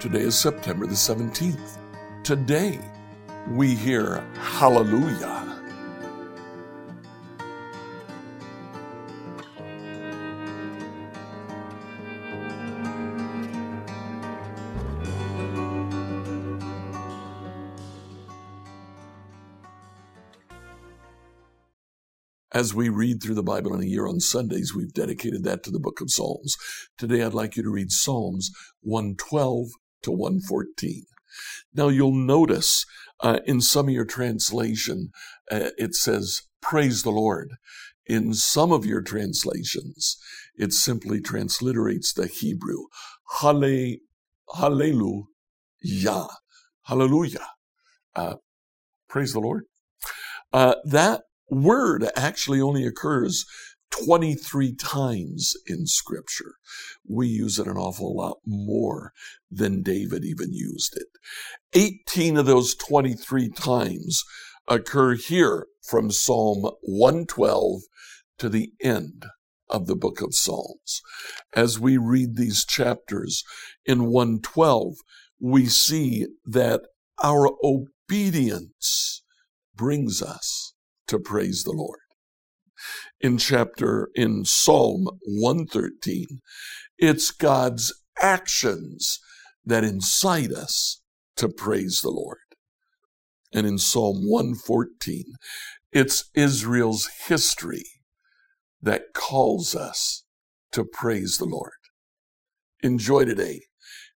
Today is September the 17th. Today, we hear Hallelujah. As we read through the Bible in a year on Sundays, we've dedicated that to the book of Psalms. Today, I'd like you to read Psalms 112 to 114. Now, you'll notice uh, in some of your translation, uh, it says, Praise the Lord. In some of your translations, it simply transliterates the Hebrew, Hallelujah. Hallelujah. Uh, praise the Lord. Uh, that word actually only occurs 23 times in scripture. We use it an awful lot more than David even used it. 18 of those 23 times occur here from Psalm 112 to the end of the book of Psalms. As we read these chapters in 112, we see that our obedience brings us to praise the Lord. In chapter, in Psalm 113, it's God's actions that incite us to praise the Lord. And in Psalm 114, it's Israel's history that calls us to praise the Lord. Enjoy today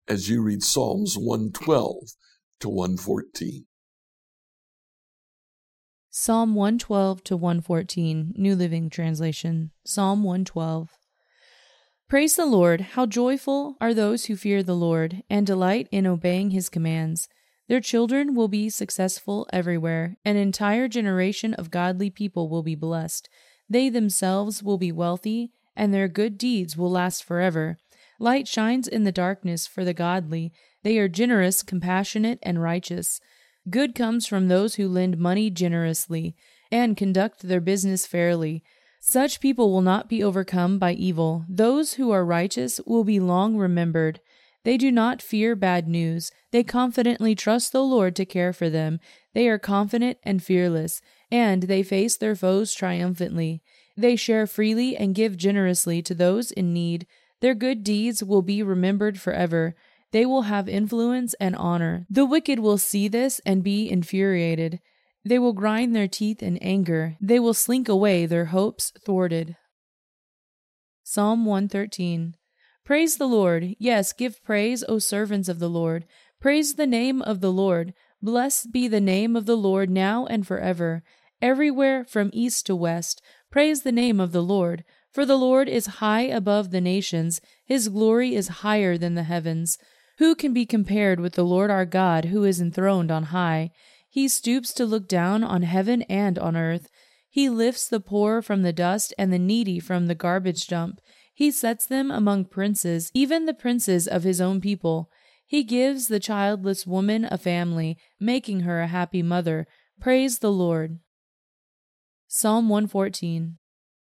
as you read Psalms 112 to 114. Psalm 112 to 114, New Living Translation. Psalm 112. Praise the Lord. How joyful are those who fear the Lord and delight in obeying his commands. Their children will be successful everywhere. An entire generation of godly people will be blessed. They themselves will be wealthy, and their good deeds will last forever. Light shines in the darkness for the godly. They are generous, compassionate, and righteous. Good comes from those who lend money generously and conduct their business fairly. Such people will not be overcome by evil. Those who are righteous will be long remembered. They do not fear bad news. They confidently trust the Lord to care for them. They are confident and fearless, and they face their foes triumphantly. They share freely and give generously to those in need. Their good deeds will be remembered forever. They will have influence and honor. The wicked will see this and be infuriated. They will grind their teeth in anger. They will slink away, their hopes thwarted. Psalm 113 Praise the Lord. Yes, give praise, O servants of the Lord. Praise the name of the Lord. Blessed be the name of the Lord now and forever. Everywhere from east to west, praise the name of the Lord. For the Lord is high above the nations, his glory is higher than the heavens. Who can be compared with the Lord our God, who is enthroned on high? He stoops to look down on heaven and on earth. He lifts the poor from the dust and the needy from the garbage dump. He sets them among princes, even the princes of his own people. He gives the childless woman a family, making her a happy mother. Praise the Lord. Psalm 114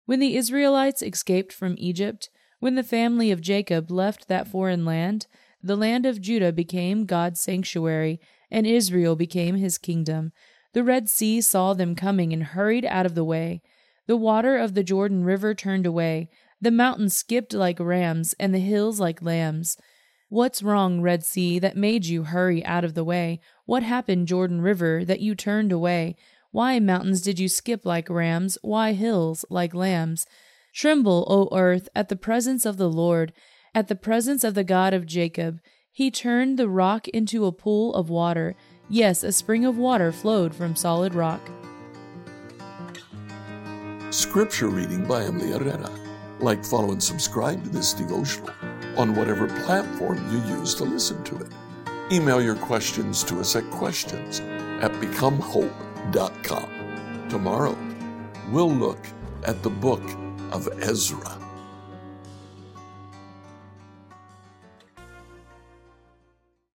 When the Israelites escaped from Egypt, when the family of Jacob left that foreign land, the land of Judah became God's sanctuary, and Israel became his kingdom. The Red Sea saw them coming and hurried out of the way. The water of the Jordan River turned away. The mountains skipped like rams, and the hills like lambs. What's wrong, Red Sea, that made you hurry out of the way? What happened, Jordan River, that you turned away? Why, mountains, did you skip like rams? Why, hills like lambs? Tremble, O earth, at the presence of the Lord at the presence of the God of Jacob. He turned the rock into a pool of water. Yes, a spring of water flowed from solid rock. Scripture reading by Emily Herrera. Like, follow, and subscribe to this devotional on whatever platform you use to listen to it. Email your questions to us at questions at becomehope.com. Tomorrow, we'll look at the book of Ezra.